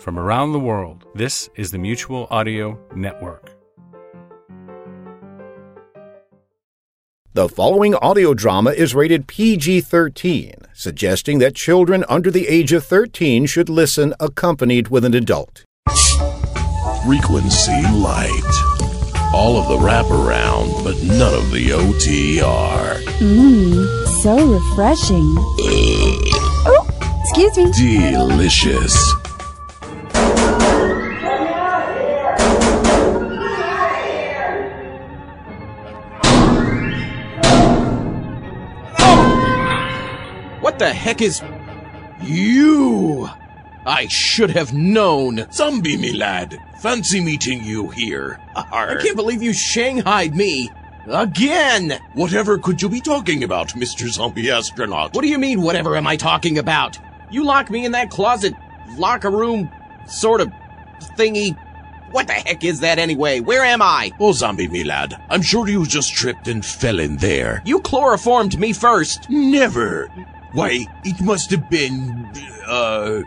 From around the world, this is the Mutual Audio Network. The following audio drama is rated PG 13, suggesting that children under the age of 13 should listen accompanied with an adult. Frequency light. All of the wraparound, but none of the OTR. Mmm, so refreshing. oh, excuse me. Delicious. The heck is. You! I should have known! Zombie, me lad. Fancy meeting you here. I can't believe you shanghaied me! Again! Whatever could you be talking about, Mr. Zombie Astronaut? What do you mean, whatever am I talking about? You locked me in that closet, locker room, sort of thingy. What the heck is that anyway? Where am I? Oh, Zombie, me lad. I'm sure you just tripped and fell in there. You chloroformed me first! Never! Why, it must have been. uh.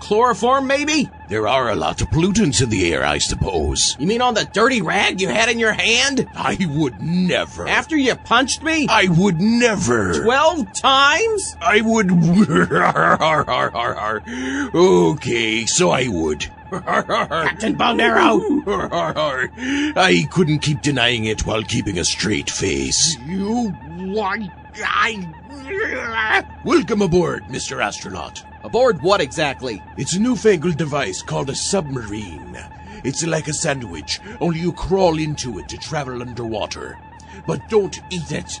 Chloroform, maybe? There are a lot of pollutants in the air, I suppose. You mean on the dirty rag you had in your hand? I would never. After you punched me? I would never. Twelve times? I would. okay, so I would. Captain Bone Marrow! I couldn't keep denying it while keeping a straight face. You what? I. Welcome aboard, Mr. Astronaut. Aboard what exactly? It's a newfangled device called a submarine. It's like a sandwich, only you crawl into it to travel underwater. But don't eat it.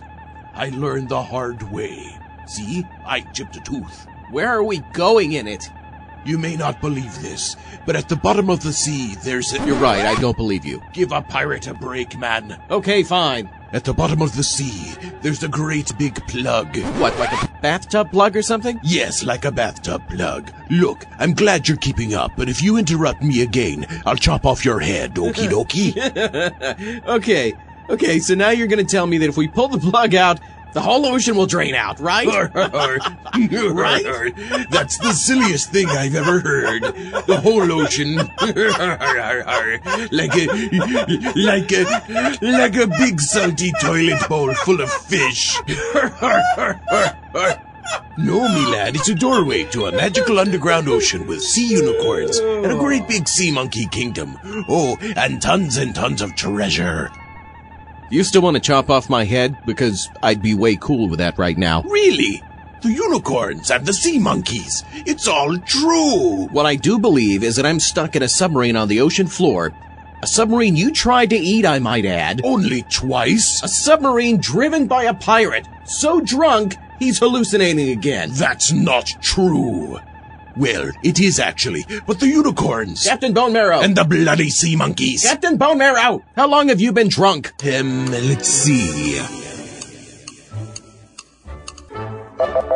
I learned the hard way. See, I chipped a tooth. Where are we going in it? You may not believe this, but at the bottom of the sea, there's a. You're right, I don't believe you. Give a pirate a break, man. Okay, fine. At the bottom of the sea, there's a great big plug. What, like a bathtub plug or something? Yes, like a bathtub plug. Look, I'm glad you're keeping up, but if you interrupt me again, I'll chop off your head, okie dokie? okay, okay, so now you're gonna tell me that if we pull the plug out, the whole ocean will drain out, right? right? That's the silliest thing I've ever heard. The whole ocean, like a, like a, like a big salty toilet bowl full of fish. No, me lad, it's a doorway to a magical underground ocean with sea unicorns and a great big sea monkey kingdom. Oh, and tons and tons of treasure. You still want to chop off my head? Because I'd be way cool with that right now. Really? The unicorns and the sea monkeys. It's all true. What I do believe is that I'm stuck in a submarine on the ocean floor. A submarine you tried to eat, I might add. Only twice? A submarine driven by a pirate. So drunk, he's hallucinating again. That's not true. Well, it is actually, but the unicorns. Captain Bone Marrow. And the bloody sea monkeys. Captain Bone Marrow. How long have you been drunk? Um, let's see.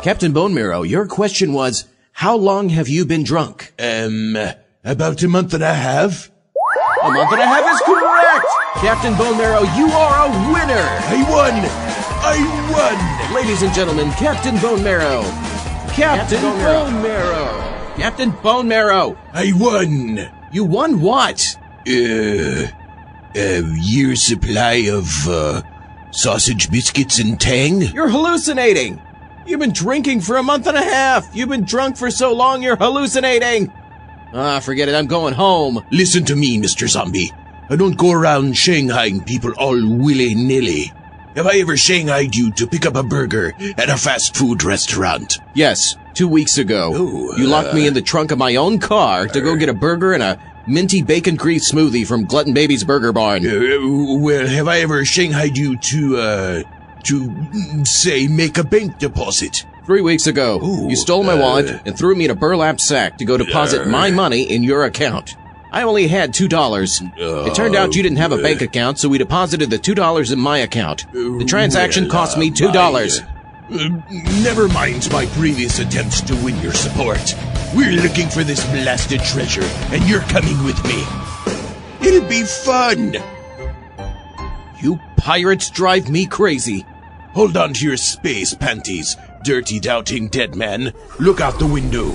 Captain Bone Marrow, your question was, how long have you been drunk? Um, about a month and a half. A month and a half is correct! Captain Bone Marrow, you are a winner! I won! I won! Ladies and gentlemen, Captain Bone Marrow. Captain, Bone, Bone Marrow. Captain Bone Marrow. I won! You won what? Uh, a year's supply of, uh, sausage biscuits and tang? You're hallucinating! You've been drinking for a month and a half! You've been drunk for so long you're hallucinating! Ah, forget it, I'm going home. Listen to me, Mr. Zombie. I don't go around shanghaiing people all willy-nilly. Have I ever shanghaied you to pick up a burger at a fast food restaurant? Yes, two weeks ago. Oh, you locked uh, me in the trunk of my own car to go get a burger and a minty bacon grease smoothie from Glutton Baby's Burger Barn. Uh, well, have I ever shanghaied you to, uh, to, mm, say, make a bank deposit? Three weeks ago, Ooh, you stole my uh, wallet and threw me in a burlap sack to go deposit my money in your account. I only had two dollars. it turned out you didn't have a bank account, so we deposited the two dollars in my account. The transaction Well, cost uh, me two dollars. my, uh, never mind my previous attempts to win your support. We're looking for this blasted treasure, and you're coming with me. It'll be fun. You pirates drive me crazy. Hold on to your space panties, dirty doubting dead man. Look out the window.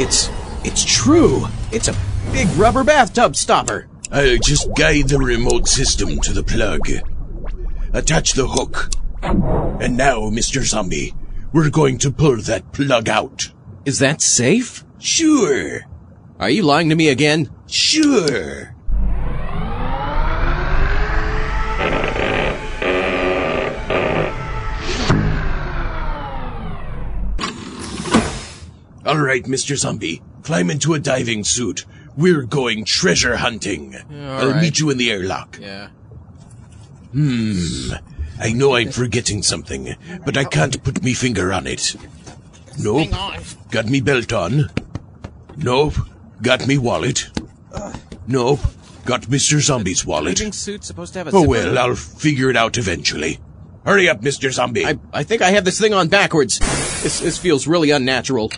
It's it's true. It's a big rubber bathtub stopper. I'll just guide the remote system to the plug. Attach the hook. And now, Mr. Zombie, we're going to pull that plug out. Is that safe? Sure, Are you lying to me again? sure. All right, Mr. Zombie, climb into a diving suit. We're going treasure hunting. I'll right. meet you in the airlock. Yeah. Hmm. I know I'm forgetting something, but I can't put me finger on it. Nope. Got me belt on. Nope. Got me wallet. Nope. Got Mr. Zombie's wallet. Diving suit supposed to have a Oh well, I'll figure it out eventually. Hurry up, Mr. Zombie. I, I think I have this thing on backwards. This, this feels really unnatural.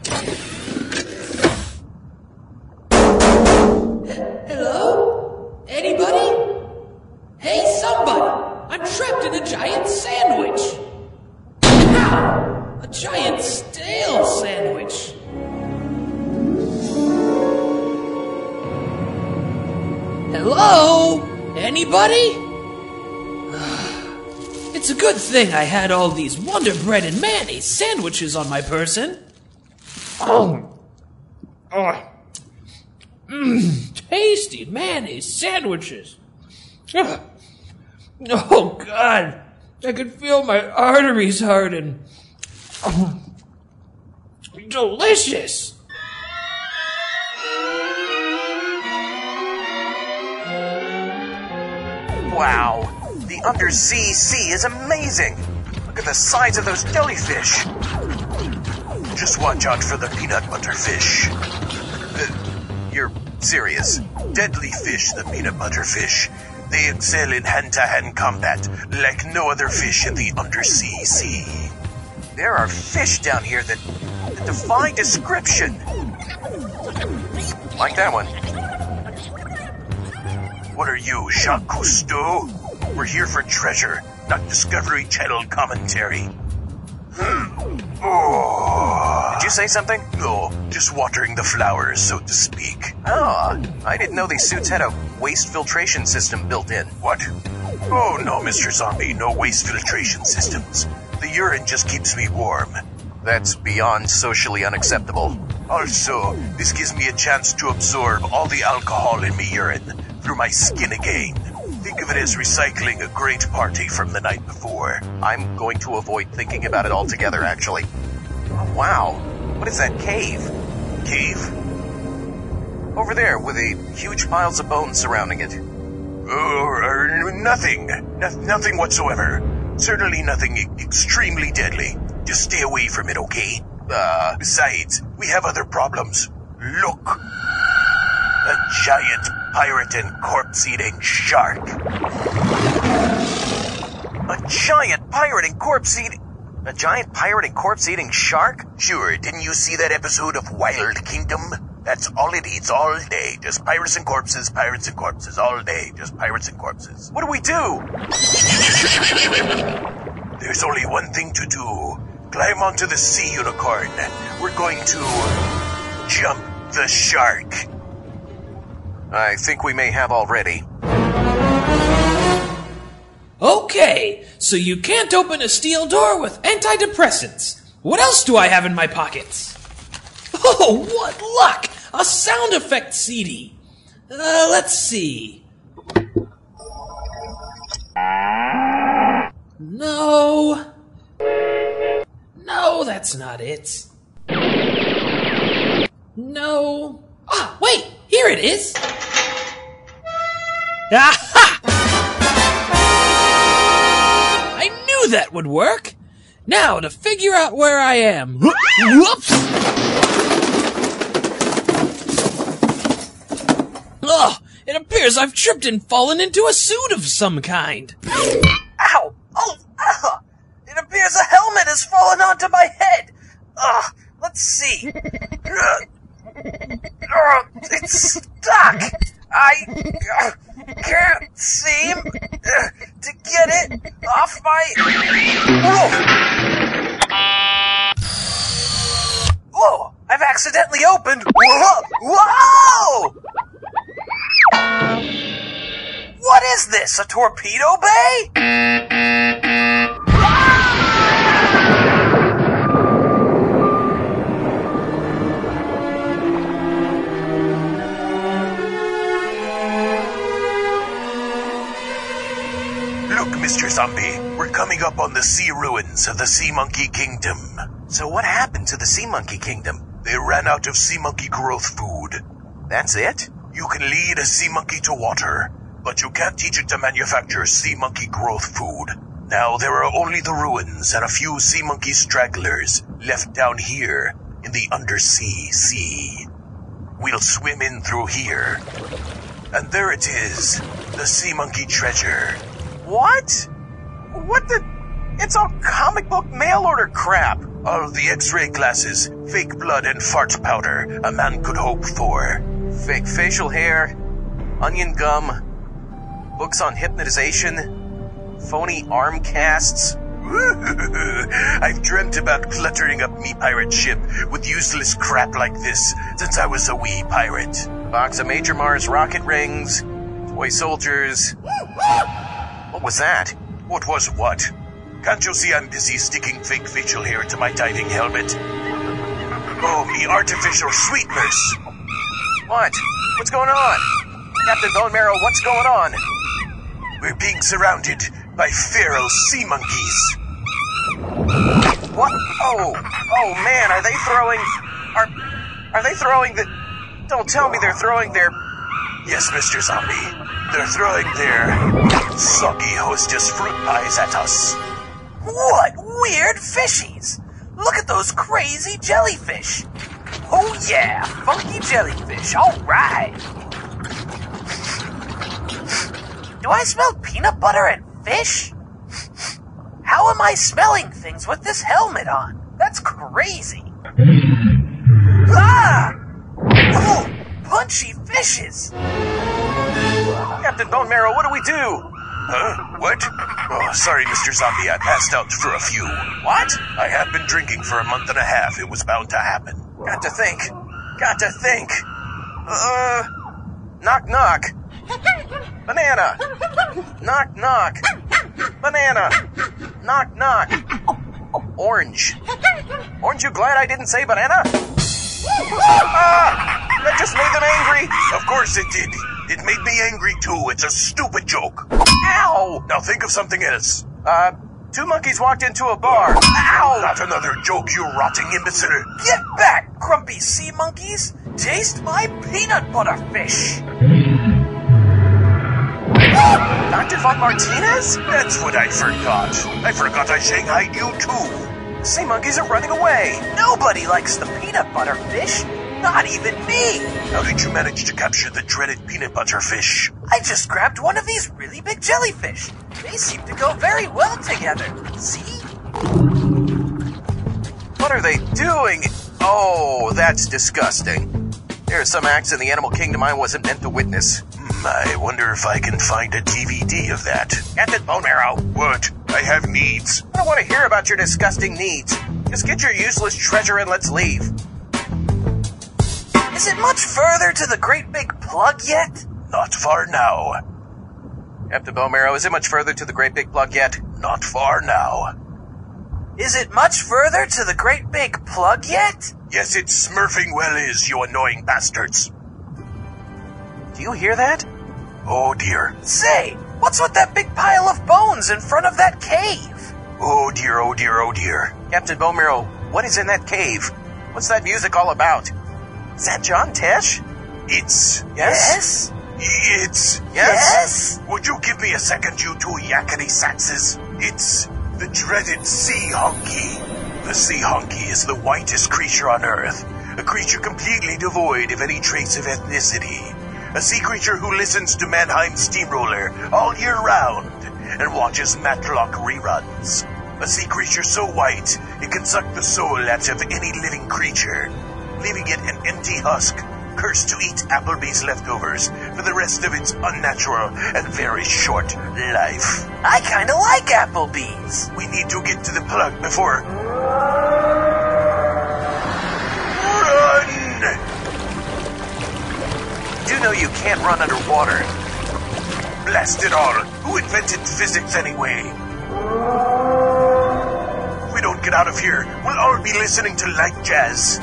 Thing I had all these Wonder Bread and mayonnaise sandwiches on my person. Oh. Oh. Mmm, tasty mayonnaise sandwiches. Oh God, I can feel my arteries harden. Oh. Delicious. Wow, undersea sea is amazing. Look at the size of those jellyfish. Just watch out for the peanut butter fish. Uh, you're serious. Deadly fish, the peanut butter fish. They excel in hand-to-hand combat like no other fish in the undersea sea. There are fish down here that, that defy description. Like that one. What are you, Jacques Cousteau? We're here for treasure, not Discovery Channel commentary. Oh. Did you say something? No, just watering the flowers, so to speak. Ah, I didn't know these suits had a waste filtration system built in. What? Oh, no, Mr. Zombie, no waste filtration systems. The urine just keeps me warm. That's beyond socially unacceptable. Also, this gives me a chance to absorb all the alcohol in me urine through my skin again. Of it as recycling a great party from the night before. I'm going to avoid thinking about it altogether, actually. Wow, what is that cave? Cave? Over there, with the huge piles of bones surrounding it. Oh, er, nothing. No- nothing whatsoever. Certainly nothing extremely deadly. Just stay away from it, okay? Uh, besides, we have other problems. Look. A giant pirate and corpse eating shark. A giant pirate and corpse eating. A giant pirate and corpse eating shark? Sure, didn't you see that episode of Wild Kingdom? That's all it eats all day. Just pirates and corpses, pirates and corpses, all day. Just pirates and corpses. What do we do? There's only one thing to do. Climb onto the sea unicorn. We're going to jump the shark. I think we may have already. Okay, so you can't open a steel door with antidepressants. What else do I have in my pockets? Oh, what luck! A sound effect CD. Uh, let's see. No. No, that's not it. No. Ah, wait, here it is. Aha! I knew that would work. Now to figure out where I am. Whoops! Ugh! It appears I've tripped and fallen into a suit of some kind. Ow! Oh, ugh. It appears a helmet has fallen onto my head. Ugh, let's see. Ugh. It's stuck. I uh, can't seem uh, to get it off my. Whoa! Whoa! I've accidentally opened. Whoa! Whoa! What is this? A torpedo bay? Zombie, we're coming up on the sea ruins of the Sea Monkey Kingdom. So what happened to the Sea Monkey Kingdom? They ran out of sea monkey growth food. That's it? You can lead a sea monkey to water, but you can't teach it to manufacture sea monkey growth food. Now there are only the ruins and a few sea monkey stragglers left down here in the undersea sea. We'll swim in through here. And there it is, the sea monkey treasure. What? What the? It's all comic book mail order crap. All the x-ray glasses, fake blood and fart powder a man could hope for. Fake facial hair, onion gum, books on hypnotization, phony arm casts. I've dreamt about cluttering up me pirate ship with useless crap like this since I was a wee pirate. Box of Major Mars rocket rings, toy soldiers. What was that? What was what? Can't you see I'm busy sticking fake facial hair to my diving helmet? Oh, me artificial sweeteners! What? What's going on? Captain Bone Marrow, what's going on? We're being surrounded by feral sea monkeys. What? Oh, oh man, are they throwing? Are, are they throwing the? Don't tell me they're throwing their. Yes, Mr. Zombie. They're throwing their soggy hostess fruit pies at us. What weird fishies! Look at those crazy jellyfish! Oh yeah, funky jellyfish, alright! Do I smell peanut butter and fish? How am I smelling things with this helmet on? That's crazy! Ah! Punchy fishes! Captain Bone Marrow, what do we do? Huh? What? Oh, sorry, Mr. Zombie. I passed out for a few. What? I have been drinking for a month and a half. It was bound to happen. Got to think. Got to think. Uh. Knock, knock. Banana. Knock, knock. Banana. Knock, knock. Orange. Aren't you glad I didn't say banana? Ah! That just made them angry. Of course it did. It made me angry too. It's a stupid joke. Ow! Now think of something else. Uh, two monkeys walked into a bar. Ow! Not another joke, you rotting imbecile. Get back, grumpy sea monkeys. Taste my peanut butter fish. Dr. Von Martinez? That's what I forgot. I forgot I shanghaied you too. Sea monkeys are running away. Nobody likes the peanut butter fish. Not even me! How did you manage to capture the dreaded peanut butter fish? I just grabbed one of these really big jellyfish. They seem to go very well together. See? What are they doing? Oh, that's disgusting. There are some acts in the animal kingdom I wasn't meant to witness. Hmm, I wonder if I can find a DVD of that. Captain Bone Marrow. What? I have needs. I don't want to hear about your disgusting needs. Just get your useless treasure and let's leave. Is it much further to the great big plug yet? Not far now. Captain Bone Marrow, is it much further to the great big plug yet? Not far now. Is it much further to the great big plug yet? Yes, it smurfing well is, you annoying bastards. Do you hear that? Oh dear. Say, what's with that big pile of bones in front of that cave? Oh dear, oh dear, oh dear. Captain Bone Marrow, what is in that cave? What's that music all about? Is that John Tesh? It's. Yes? It's. Yes? Would you give me a second, you two yakety saxes? It's The dreaded sea honky. The sea honky is the whitest creature on Earth. A creature completely devoid of any trace of ethnicity. A sea creature who listens to Mannheim Steamroller all year round and watches Matlock reruns. A sea creature so white it can suck the soul out of any living creature, leaving it an empty husk, cursed to eat Applebee's leftovers for the rest of its unnatural and very short life. I kinda like Applebee's. We need to get to the plug before. Run! Do know you can't run underwater. Blast it all! Who invented physics anyway? If we don't get out of here, we'll all be listening to light jazz.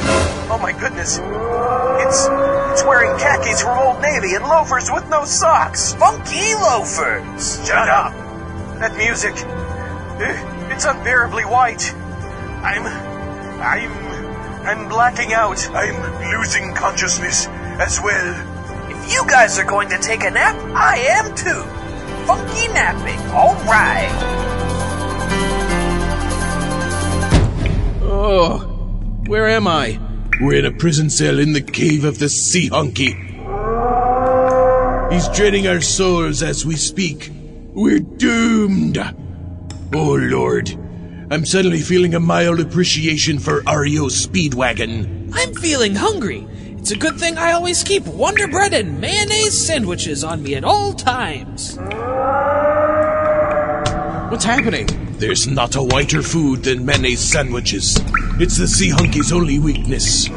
Oh my goodness. It's it's wearing khakis from Old Navy and loafers with no socks. Funky loafers. Shut up! That music. eh, It's unbearably white. I'm I'm I'm blacking out. I'm losing consciousness as well. If you guys are going to take a nap, I am too. Funky napping. All right. Oh, where am I? We're in a prison cell in the cave of the Sea Honky. He's draining our souls as we speak. We're doomed. Oh Lord, I'm suddenly feeling a mild appreciation for REO Speedwagon. I'm feeling hungry. It's a good thing I always keep Wonder Bread and mayonnaise sandwiches on me at all times. What's happening? There's not a whiter food than mayonnaise sandwiches. It's the Sea Honky's only weakness. He's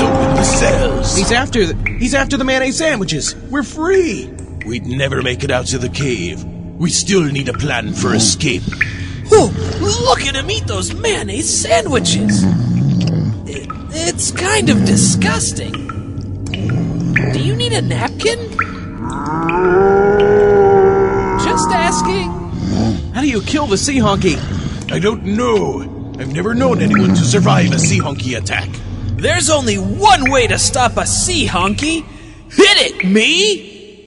opened the cells. He's after the, he's after the mayonnaise sandwiches. We're free. We'd never make it out to the cave. We still need a plan for escape. Oh, look at him eat those mayonnaise sandwiches. It, it's kind of disgusting. Do you need a napkin? Asking. How do you kill the sea honky? I don't know. I've never known anyone to survive a sea honky attack. There's only one way to stop a sea honky. Hit it, me!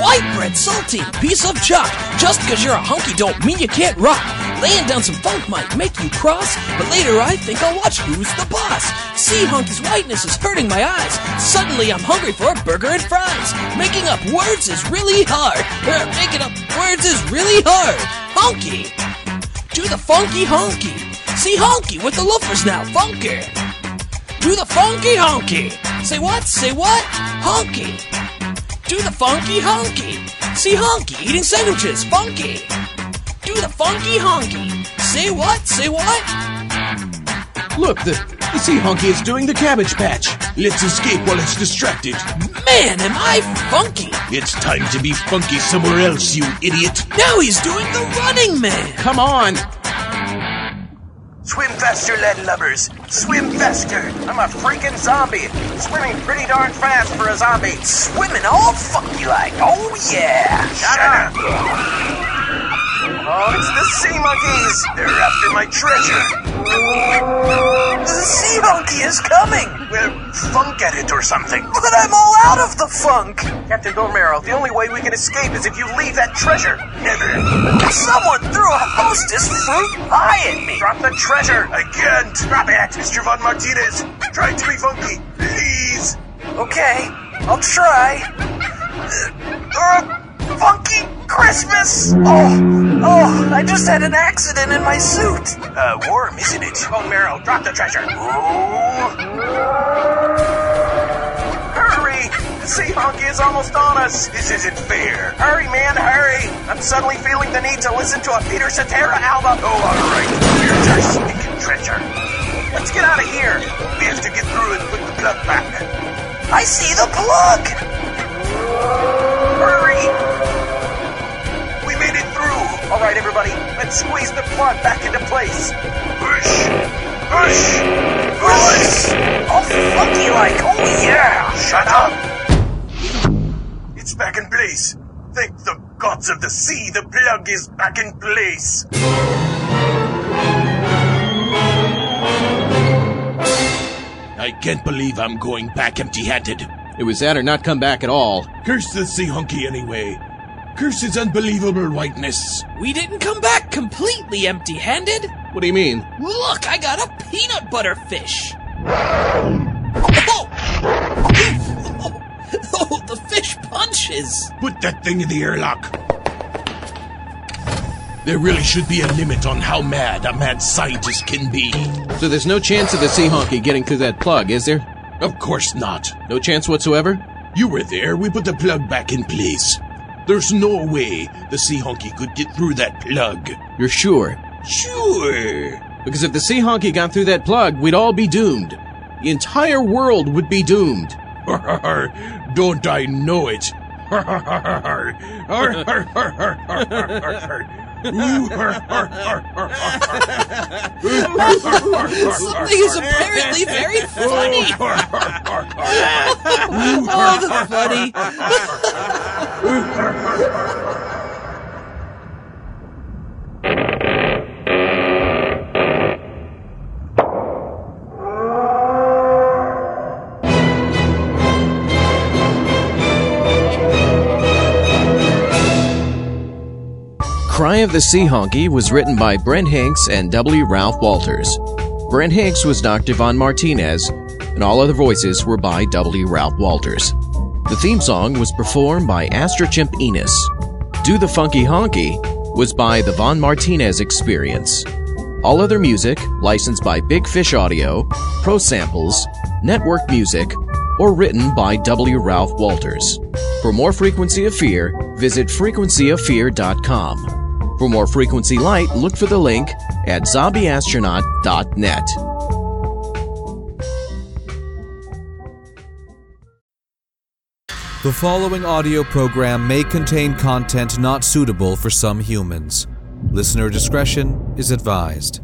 White bread salty, piece of chalk. Just because you're a hunky don't mean you can't rock. Laying down some funk might make you cross, but later I think I'll watch Who's the Boss. Sea hunky's whiteness is hurting my eyes. Suddenly I'm hungry for a burger and fries. Making up words is really hard. Er, making up words is really hard. Honky. Do the funky honky. See honky with the loafers now. Funky. Do the funky honky. Say what? Say what? Honky. Do the funky honky. See honky eating sandwiches. Funky. Do the funky honky. Say what? Say what? Look, the, the sea honky is doing the cabbage patch. Let's escape while it's distracted. Man, am I funky. It's time to be funky somewhere else, you idiot. Now he's doing the running man. Come on. Swim faster, lead lubbers. Swim faster. I'm a freaking zombie. Swimming pretty darn fast for a zombie. Swimming all funky like. Oh yeah. Shut, up. Oh, it's the sea monkeys. They're after my treasure. The sea monkey is coming. Well, funk at it or something. But I'm all out of the funk. Captain Gormero, the only way we can escape is if you leave that treasure. Never. Someone threw a hostess fruit pie at me. Drop the treasure. Again! Drop it. Mr. Von Martinez, try to be funky. Please. Okay, I'll try. Uh, funky Christmas! Oh, oh, I just had an accident in my suit. Uh, warm, isn't it? Oh, Meryl, drop the treasure. Oh. Hurry! The sea honky is almost on us. This isn't fair. Hurry, man, hurry! I'm suddenly feeling the need to listen to a Peter Cetera album. Oh, all right. Here's our stinking treasure. Let's get out of here. We have to get through and put the plug back. I see the plug. Hurry! All right, everybody, let's squeeze the plug back into place. Push. Push. Push. All funky like, oh yeah! Shut up. It's back in place. Thank the gods of the sea, the plug is back in place. I can't believe I'm going back empty handed. It was that or not come back at all. Curse the sea hunky anyway. Curse his unbelievable whiteness. We didn't come back completely empty handed. What do you mean? Look, I got a peanut butter fish. Oh! oh, the fish punches. Put that thing in the airlock. There really should be a limit on how mad a mad scientist can be. So there's no chance of the sea honky getting through that plug, is there? Of course not. No chance whatsoever? You were there. We put the plug back in place. There's no way the sea honky could get through that plug. You're sure? Sure. Because if the sea honky got through that plug, we'd all be doomed. The entire world would be doomed. Don't I know it? Something is apparently very funny. oh, the funny. Cry of the Sea Honky was written by Brent Hanks and W. Ralph Walters. Brent Hanks was Dr. Von Martinez, and all other voices were by W. Ralph Walters. The theme song was performed by Astrochimp Enos. Do the Funky Honky was by the Von Martinez Experience. All other music licensed by Big Fish Audio, Pro Samples, Network Music, or written by W. Ralph Walters. For more Frequency of Fear, visit frequencyoffear.com. For more Frequency Light, look for the link at zombieastronaut.net. The following audio program may contain content not suitable for some humans. Listener discretion is advised.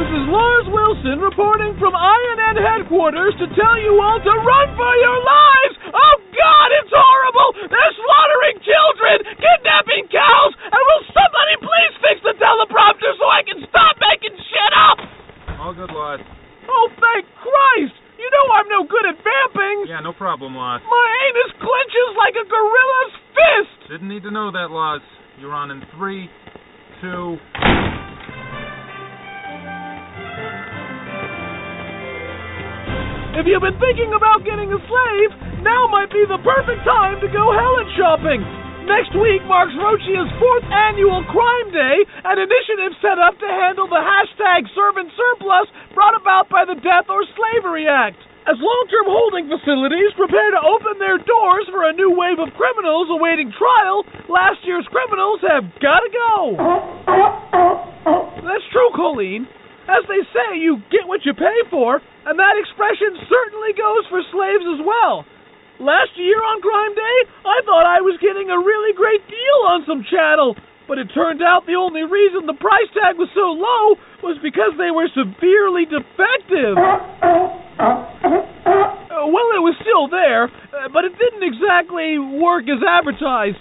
This is Lars Wilson reporting from INN headquarters to tell you all to run for your lives! Oh God, it's horrible! They're slaughtering children, kidnapping cows, and will somebody please fix the teleprompter so I can stop making shit up? All good, Lars. Oh, thank Christ! You know I'm no good at vamping! Yeah, no problem, Lars. My anus clenches like a gorilla's fist! Didn't need to know that, Lars. You're on in three, two. If you've been thinking about getting a slave, now might be the perfect time to go Helen shopping. Next week marks Rochia's fourth annual Crime Day, an initiative set up to handle the hashtag servant surplus brought about by the Death or Slavery Act. As long-term holding facilities prepare to open their doors for a new wave of criminals awaiting trial, last year's criminals have got to go. That's true, Colleen. As they say, you get what you pay for, and that expression certainly goes for slaves as well. Last year on Crime Day, I thought I was getting a really great deal on some chattel, but it turned out the only reason the price tag was so low was because they were severely defective. Uh, well, it was still there, uh, but it didn't exactly work as advertised.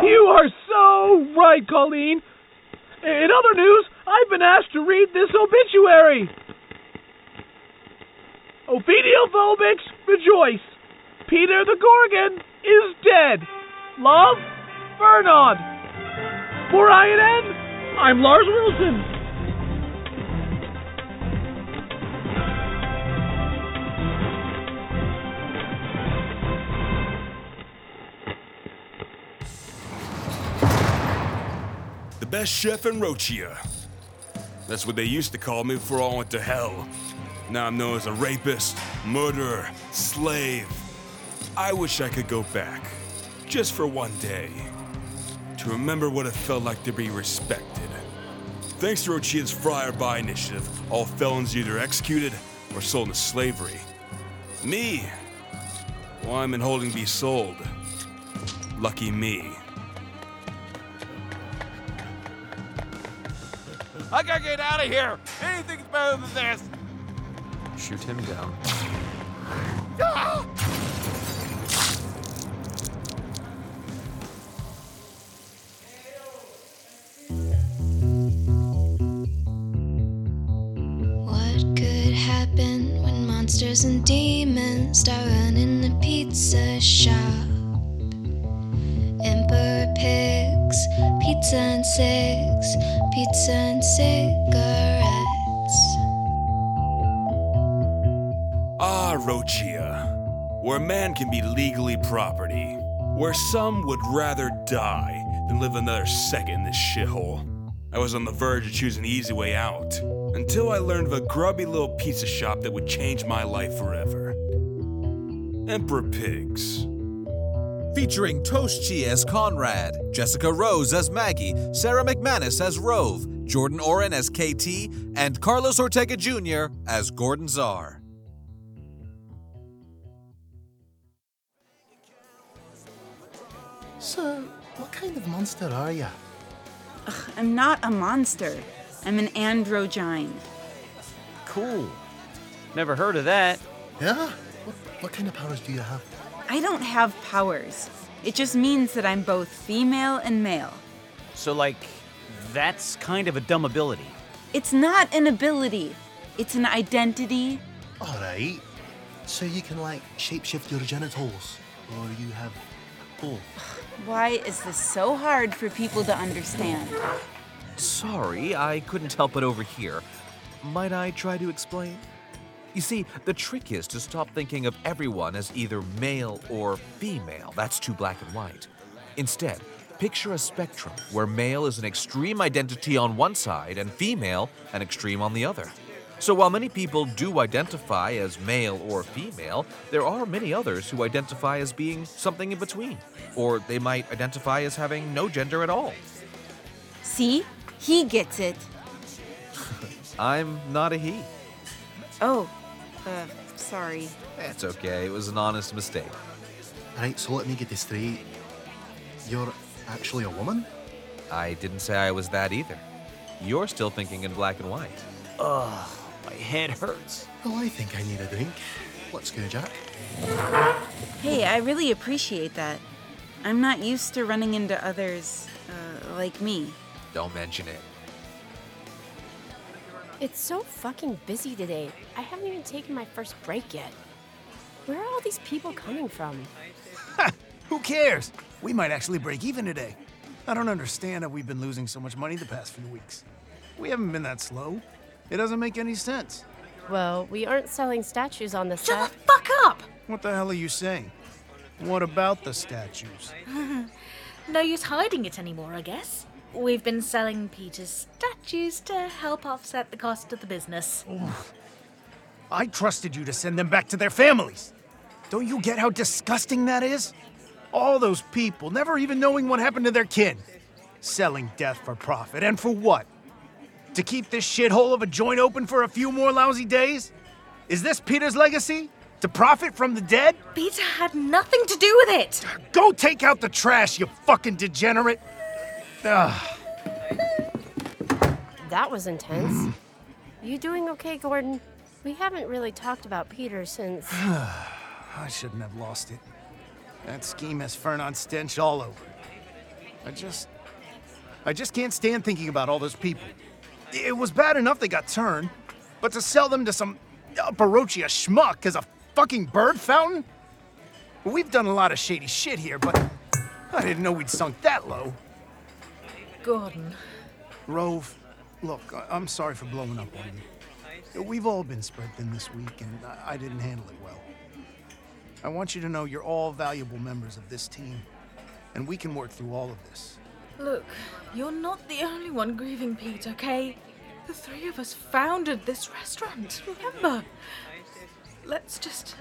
You are so right, Colleen. In other news, I've been asked to read this obituary. Ophidiophobics, rejoice. Peter the Gorgon is dead. Love, Vernon. For INN, I'm Lars Wilson. The best chef in Rochia. That's what they used to call me before I went to hell. Now I'm known as a rapist, murderer, slave. I wish I could go back, just for one day, to remember what it felt like to be respected. Thanks to Rochia's Friar By initiative, all felons either executed or sold into slavery. Me? Well, I'm in holding be sold. Lucky me. I gotta get out of here. Anything's better than this. Shoot him down. Ah! monsters and demons start running the pizza shop. Emperor pigs, pizza and six pizza and cigarettes. Ah, Rochia, where man can be legally property, where some would rather die than live another second in this shithole. I was on the verge of choosing the easy way out until I learned of a grubby little pizza shop that would change my life forever. Emperor Pigs. Featuring Toast Chi as Conrad, Jessica Rose as Maggie, Sarah McManus as Rove, Jordan Oren as KT, and Carlos Ortega Jr. as Gordon Czar. So, what kind of monster are you? Ugh, I'm not a monster. I'm an androgyne. Cool. Never heard of that. Yeah? What, what kind of powers do you have? I don't have powers. It just means that I'm both female and male. So, like, that's kind of a dumb ability. It's not an ability, it's an identity. Alright. So you can, like, shapeshift your genitals, or you have both. Why is this so hard for people to understand? Sorry, I couldn't help but overhear. Might I try to explain? You see, the trick is to stop thinking of everyone as either male or female. That's too black and white. Instead, picture a spectrum where male is an extreme identity on one side and female an extreme on the other. So while many people do identify as male or female, there are many others who identify as being something in between. Or they might identify as having no gender at all. See? He gets it. I'm not a he. Oh, uh, sorry. It's okay, it was an honest mistake. Right, so let me get this straight. You're actually a woman? I didn't say I was that either. You're still thinking in black and white. Ugh, my head hurts. Well, I think I need a drink. Let's go, Jack. Hey, I really appreciate that. I'm not used to running into others uh, like me. Don't mention it. It's so fucking busy today. I haven't even taken my first break yet. Where are all these people coming from? Who cares? We might actually break even today. I don't understand how we've been losing so much money the past few weeks. We haven't been that slow. It doesn't make any sense. Well, we aren't selling statues on the Shut set. the fuck up! What the hell are you saying? What about the statues? no use hiding it anymore, I guess. We've been selling Peter's statues to help offset the cost of the business. I trusted you to send them back to their families. Don't you get how disgusting that is? All those people never even knowing what happened to their kid. Selling death for profit. And for what? To keep this shithole of a joint open for a few more lousy days? Is this Peter's legacy? To profit from the dead? Peter had nothing to do with it. Go take out the trash, you fucking degenerate. Ugh. That was intense. you doing okay, Gordon? We haven't really talked about Peter since. I shouldn't have lost it. That scheme has Vernon stench all over. I just. I just can't stand thinking about all those people. It was bad enough they got turned, but to sell them to some uh, Barochia schmuck as a fucking bird fountain? We've done a lot of shady shit here, but I didn't know we'd sunk that low. Gordon. Rove, look, I- I'm sorry for blowing up on you. We've all been spread thin this week, and I- I didn't handle it well. I want you to know you're all valuable members of this team, and we can work through all of this. Look, you're not the only one grieving Pete, okay? The three of us founded this restaurant, remember? Let's just.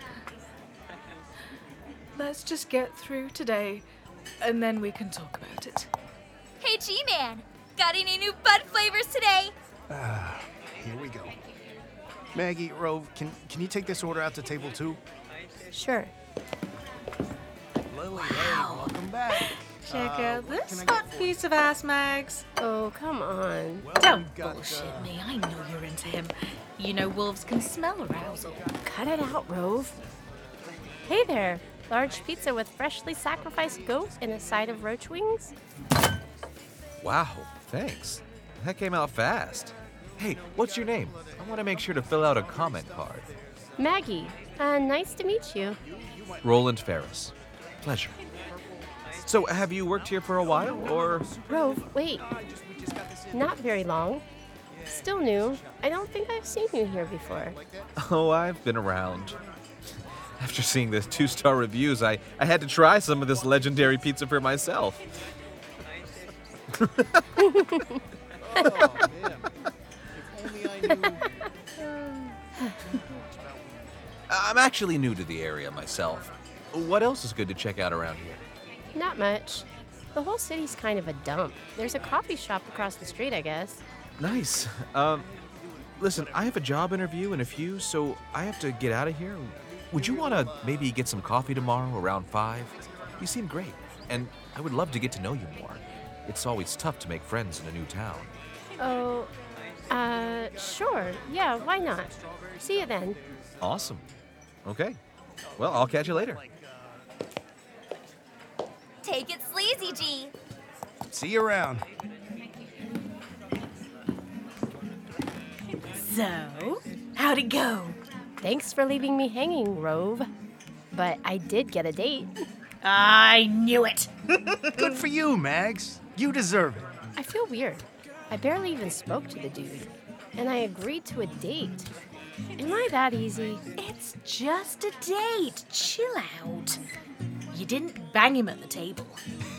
Let's just get through today, and then we can talk about it. Hey, G Man, got any new bud flavors today? Ah, here we go. Maggie, Rove, can, can you take this order out to table two? Sure. Lily, hey, welcome back. Check Uh, out this can hot piece of ass, Mags. Oh, come on. Don't bullshit uh, me. I know you're into him. You know wolves can smell arousal. Cut it out, Rove. Hey there. Large pizza with freshly sacrificed goat and a side of roach wings? Wow, thanks. That came out fast. Hey, what's your name? I want to make sure to fill out a comment card. Maggie, uh, nice to meet you. Roland Ferris. Pleasure. So, have you worked here for a while, or? Rove, wait. Not very long. Still new. I don't think I've seen you here before. Oh, I've been around. After seeing the two star reviews, I, I had to try some of this legendary pizza for myself. I'm actually new to the area myself. What else is good to check out around here? Not much. The whole city's kind of a dump. There's a coffee shop across the street, I guess. Nice. Um, listen, I have a job interview in a few, so I have to get out of here. Would you want to maybe get some coffee tomorrow around 5? You seem great, and I would love to get to know you more. It's always tough to make friends in a new town. Oh, uh, sure. Yeah, why not? See you then. Awesome. Okay. Well, I'll catch you later. Take it sleazy, G. See you around. So, how'd it go? Thanks for leaving me hanging, Rove. But I did get a date. I knew it. Good for you, Mags. You deserve it. I feel weird. I barely even spoke to the dude. And I agreed to a date. Am I that easy? It's just a date. Chill out. You didn't bang him at the table.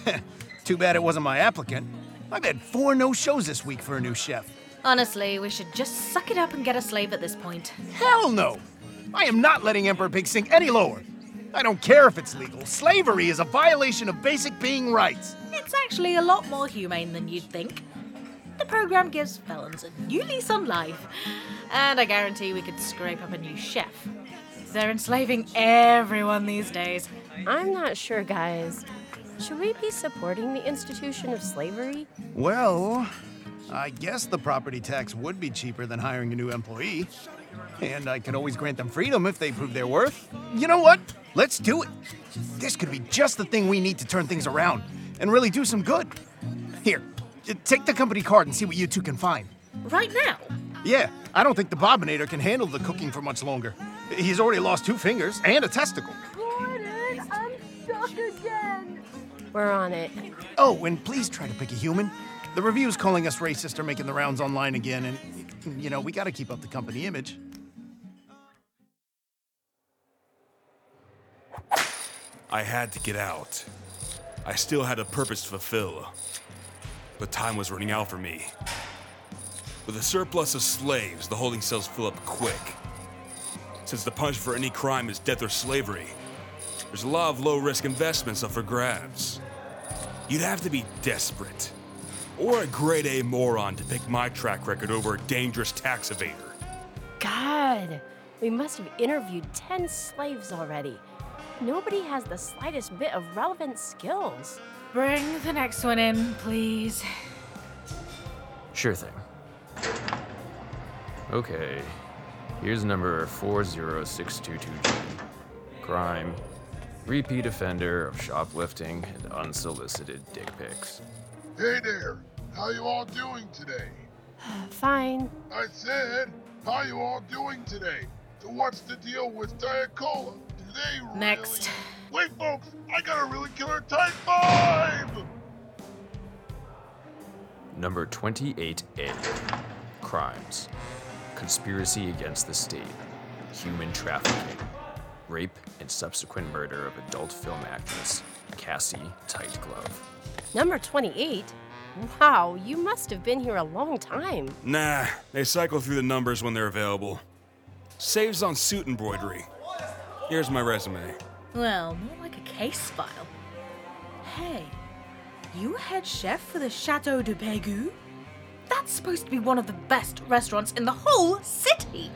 Too bad it wasn't my applicant. I've had four no shows this week for a new chef. Honestly, we should just suck it up and get a slave at this point. Hell no! I am not letting Emperor Pig sink any lower. I don't care if it's legal. Slavery is a violation of basic being rights. It's actually a lot more humane than you'd think. The program gives felons a new lease on life, and I guarantee we could scrape up a new chef. They're enslaving everyone these days. I'm not sure, guys. Should we be supporting the institution of slavery? Well, I guess the property tax would be cheaper than hiring a new employee. And I could always grant them freedom if they prove their worth. You know what? Let's do it. This could be just the thing we need to turn things around and really do some good. Here, take the company card and see what you two can find. Right now? Yeah, I don't think the Bobinator can handle the cooking for much longer. He's already lost two fingers and a testicle. Gordon, I'm stuck again. We're on it. Oh, and please try to pick a human. The reviews calling us racist are making the rounds online again, and, you know, we gotta keep up the company image. I had to get out. I still had a purpose to fulfill. But time was running out for me. With a surplus of slaves, the holding cells fill up quick. Since the punishment for any crime is death or slavery, there's a lot of low risk investments up for grabs. You'd have to be desperate, or a grade A moron to pick my track record over a dangerous tax evader. God, we must have interviewed 10 slaves already. Nobody has the slightest bit of relevant skills. Bring the next one in, please. Sure thing. Okay, here's number 40622G. Crime. Repeat offender of shoplifting and unsolicited dick pics. Hey there, how you all doing today? Fine. I said, how you all doing today? So what's the deal with Diet Cola? Do they really... Next. Wait, folks, I got a really killer type five! Number 28A. Crimes. Conspiracy against the state. Human trafficking. Rape and subsequent murder of adult film actress Cassie Tightglove. Number 28? Wow, you must have been here a long time. Nah, they cycle through the numbers when they're available. Saves on suit embroidery. Here's my resume. Well, more like a case file. Hey, you a head chef for the Chateau de Pegu? That's supposed to be one of the best restaurants in the whole city.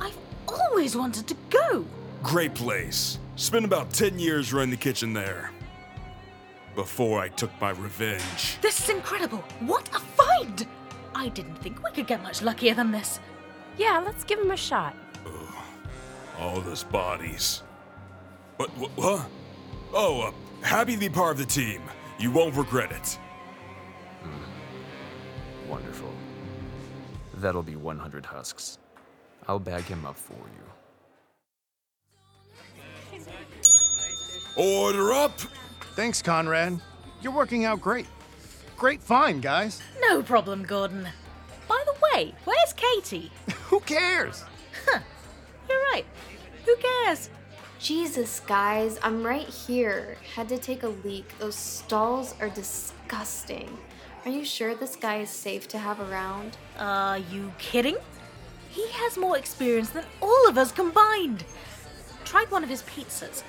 I've always wanted to go. Great place. Spent about 10 years running the kitchen there. Before I took my revenge. This is incredible. What a find! I didn't think we could get much luckier than this. Yeah, let's give him a shot. All those bodies. What? what huh? Oh, uh, happy to be part of the team. You won't regret it. Mm. Wonderful. That'll be 100 husks. I'll bag him up for you. Order up! Thanks, Conrad. You're working out great. Great fine, guys. No problem, Gordon. By the way, where's Katie? Who cares? Huh. You're right. Who cares? Jesus, guys, I'm right here. Had to take a leak. Those stalls are disgusting. Are you sure this guy is safe to have around? Are you kidding? He has more experience than all of us combined. Tried one of his pizzas.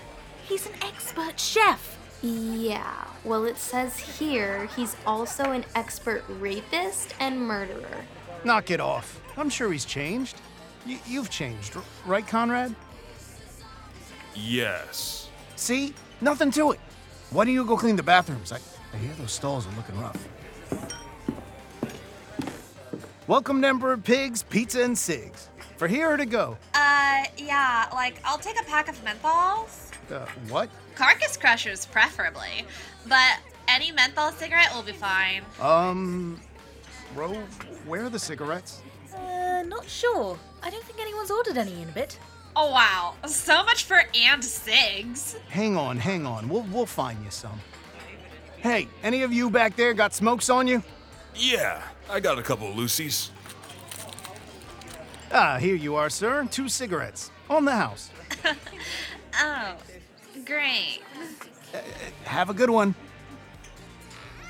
He's an expert chef. Yeah, well, it says here he's also an expert rapist and murderer. Knock it off. I'm sure he's changed. Y- you've changed, r- right, Conrad? Yes. See? Nothing to it. Why don't you go clean the bathrooms? I, I hear those stalls are looking rough. Welcome to Emperor Pigs, Pizza and Cigs. For here or to go? Uh, yeah, like, I'll take a pack of menthols. Uh, what? Carcass crushers, preferably. But any menthol cigarette will be fine. Um, Rove, where are the cigarettes? Uh, not sure. I don't think anyone's ordered any in a bit. Oh, wow. So much for and cigs. Hang on, hang on. We'll, we'll find you some. Hey, any of you back there got smokes on you? Yeah, I got a couple of Lucy's. Ah, here you are, sir. Two cigarettes. On the house. Oh, great. Have a good one.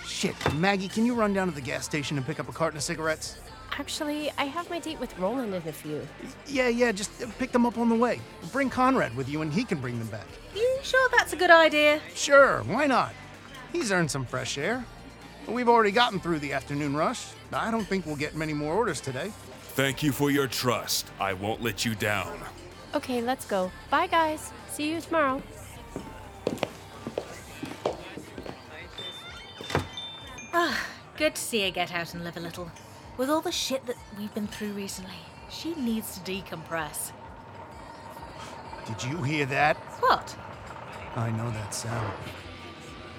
Shit, Maggie, can you run down to the gas station and pick up a carton of cigarettes? Actually, I have my date with Roland in a few. Yeah, yeah, just pick them up on the way. Bring Conrad with you and he can bring them back. You sure that's a good idea? Sure, why not? He's earned some fresh air. We've already gotten through the afternoon rush. I don't think we'll get many more orders today. Thank you for your trust. I won't let you down. Okay, let's go. Bye, guys. See you tomorrow. Ah, good to see you get out and live a little. With all the shit that we've been through recently, she needs to decompress. Did you hear that? What? I know that sound.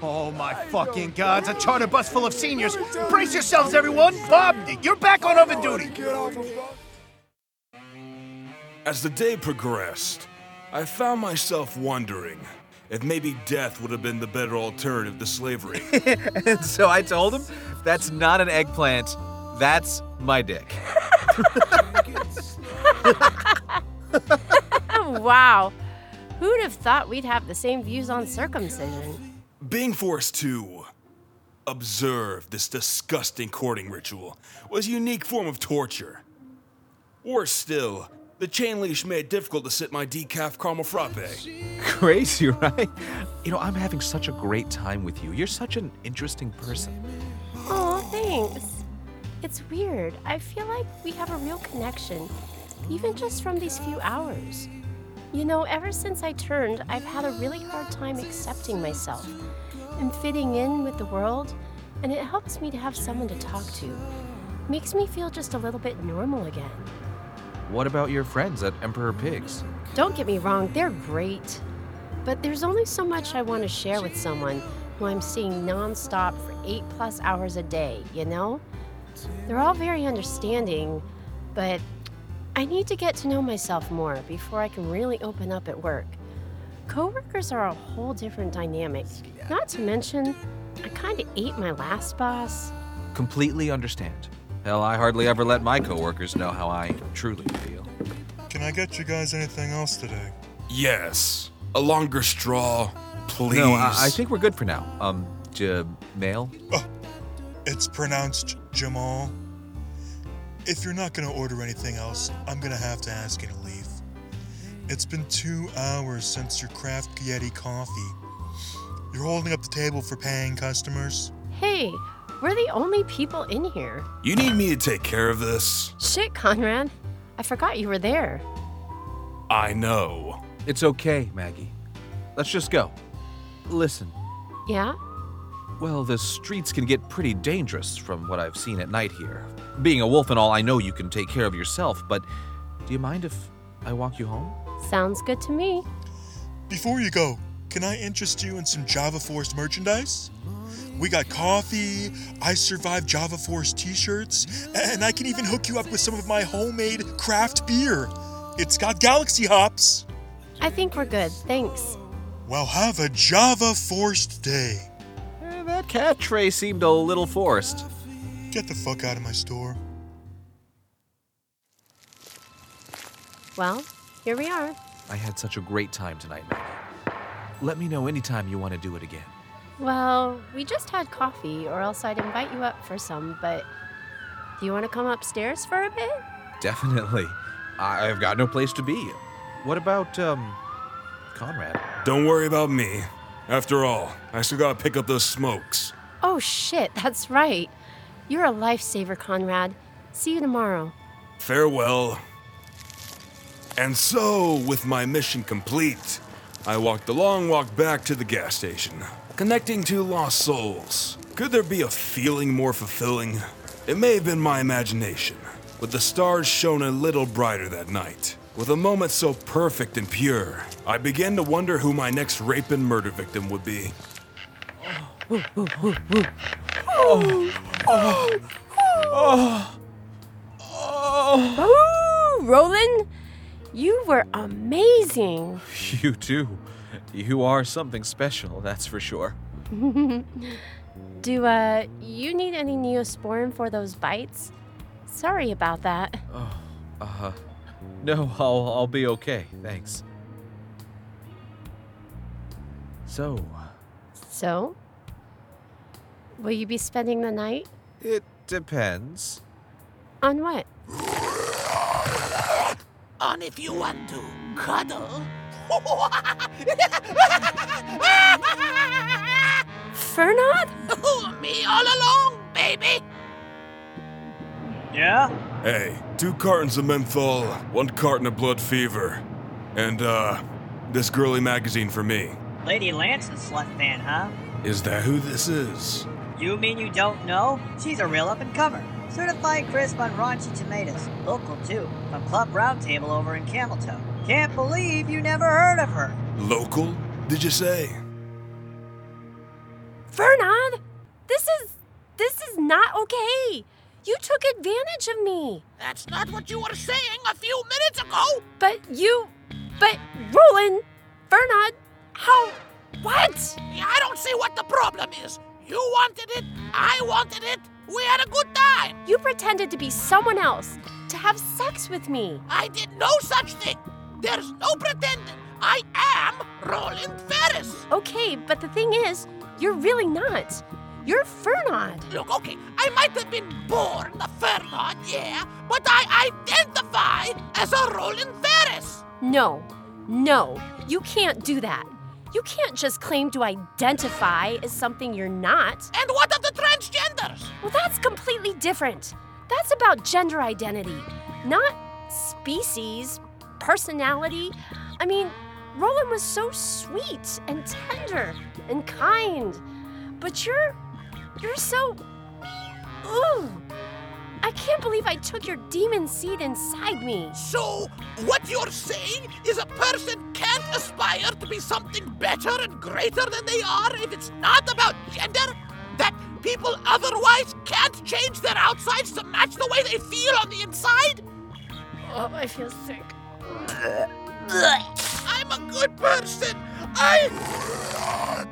Oh my fucking gods, a charter bus full of seniors. Brace yourselves, everyone. Bob, you're back on oven duty. As the day progressed, I found myself wondering if maybe death would have been the better alternative to slavery. and so I told him, that's not an eggplant, that's my dick. wow. Who'd have thought we'd have the same views on circumcision? Being forced to observe this disgusting courting ritual was a unique form of torture. Worse still, the chain leash made it difficult to sit my decaf caramel frappe. Crazy, right? You know, I'm having such a great time with you. You're such an interesting person. Oh, thanks. It's weird. I feel like we have a real connection, even just from these few hours. You know, ever since I turned, I've had a really hard time accepting myself and fitting in with the world, and it helps me to have someone to talk to. Makes me feel just a little bit normal again. What about your friends at Emperor Pigs? Don't get me wrong, they're great. But there's only so much I want to share with someone who I'm seeing nonstop for eight plus hours a day, you know? They're all very understanding, but I need to get to know myself more before I can really open up at work. Coworkers are a whole different dynamic. Not to mention, I kind of ate my last boss. Completely understand. Hell, I hardly ever let my coworkers know how I truly feel. Can I get you guys anything else today? Yes. A longer straw, please. No, I, I think we're good for now. Um, Jamal? It's pronounced Jamal. If you're not gonna order anything else, I'm gonna have to ask you to leave. It's been two hours since your craft Yeti coffee. You're holding up the table for paying customers. Hey, we're the only people in here. You need me to take care of this? Shit, Conrad. I forgot you were there. I know. It's okay, Maggie. Let's just go. Listen, Yeah? Well, the streets can get pretty dangerous from what I've seen at night here. Being a wolf and all, I know you can take care of yourself, but do you mind if I walk you home? Sounds good to me. Before you go, can I interest you in some Java Force merchandise? We got coffee, I survived Java Force t shirts, and I can even hook you up with some of my homemade craft beer. It's got galaxy hops. I think we're good, thanks. Well, have a Java forced day. Eh, that cat tray seemed a little forced. Get the fuck out of my store. Well, here we are. I had such a great time tonight, Maggie. Let me know anytime you want to do it again. Well, we just had coffee, or else I'd invite you up for some, but do you want to come upstairs for a bit? Definitely. I- I've got no place to be. What about, um, Conrad? Don't worry about me. After all, I still gotta pick up those smokes. Oh shit, that's right. You're a lifesaver, Conrad. See you tomorrow. Farewell. And so, with my mission complete, I walked the long walk back to the gas station, connecting two lost souls. Could there be a feeling more fulfilling? It may have been my imagination, but the stars shone a little brighter that night. With a moment so perfect and pure, I began to wonder who my next rape and murder victim would be. Oh, oh, oh, oh. Roland, you were amazing. You too. You are something special, that's for sure. Do uh you need any neosporin for those bites? Sorry about that. Oh, uh, no, I'll, I'll be okay, thanks. So, So, will you be spending the night? it depends. On what? On if you want to cuddle. Fernand? Me all along, baby. Yeah? Hey, two cartons of menthol, one carton of blood fever, and, uh, this girly magazine for me. Lady Lance's slut fan, huh? Is that who this is? You mean you don't know? She's a real up and comer. Certified crisp on raunchy tomatoes. Local too. From Club Roundtable over in Cameltoe. Can't believe you never heard of her. Local, did you say? Fernand, this is this is not okay. You took advantage of me. That's not what you were saying a few minutes ago. But you but Roland, Fernand, how what? I don't see what the problem is. You wanted it, I wanted it. We had a good time. You pretended to be someone else to have sex with me. I did no such thing. There's no pretending. I am Roland Ferris. Okay, but the thing is, you're really not. You're Fernand. Look, okay, I might have been born a Fernand, yeah, but I identify as a Roland Ferris. No, no, you can't do that. You can't just claim to identify as something you're not. And what of the transgenders? Well, that's completely different. That's about gender identity, not species, personality. I mean, Roland was so sweet and tender and kind. But you're. You're so. Ooh. I can't believe I took your demon seed inside me. So, what you're saying is a person can't aspire to be something better and greater than they are if it's not about gender? That people otherwise can't change their outsides to match the way they feel on the inside? Oh, I feel sick. I'm a good person. I.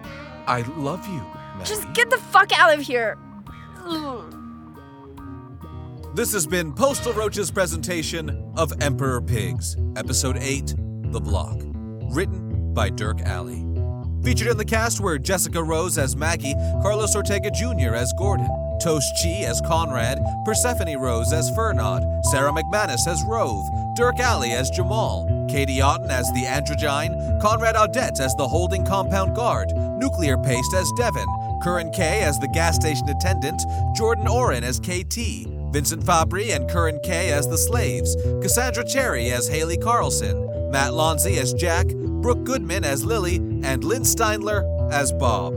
I love you, Just get the fuck out of here. Ugh. This has been Postal Roach's presentation of Emperor Pigs, Episode 8 The Block. Written by Dirk Alley. Featured in the cast were Jessica Rose as Maggie, Carlos Ortega Jr. as Gordon, Toast Chi as Conrad, Persephone Rose as Fernand, Sarah McManus as Rove, Dirk Alley as Jamal, Katie Otten as the Androgyne, Conrad Audette as the Holding Compound Guard, Nuclear Paste as Devin, Curran K as the gas station attendant, Jordan Oren as KT, Vincent Fabry and Curran K as the slaves, Cassandra Cherry as Haley Carlson, Matt Lonzi as Jack, Brooke Goodman as Lily, and Lynn Steinler as Bob.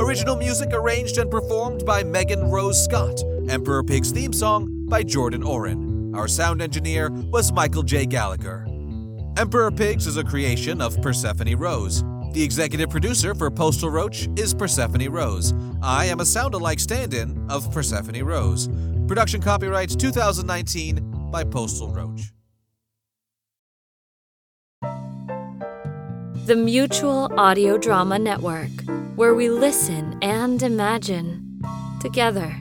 Original music arranged and performed by Megan Rose Scott. Emperor Pig's theme song by Jordan Oren. Our sound engineer was Michael J. Gallagher. Emperor Pigs is a creation of Persephone Rose. The executive producer for Postal Roach is Persephone Rose. I am a sound alike stand in of Persephone Rose. Production copyright 2019 by Postal Roach. The Mutual Audio Drama Network, where we listen and imagine together.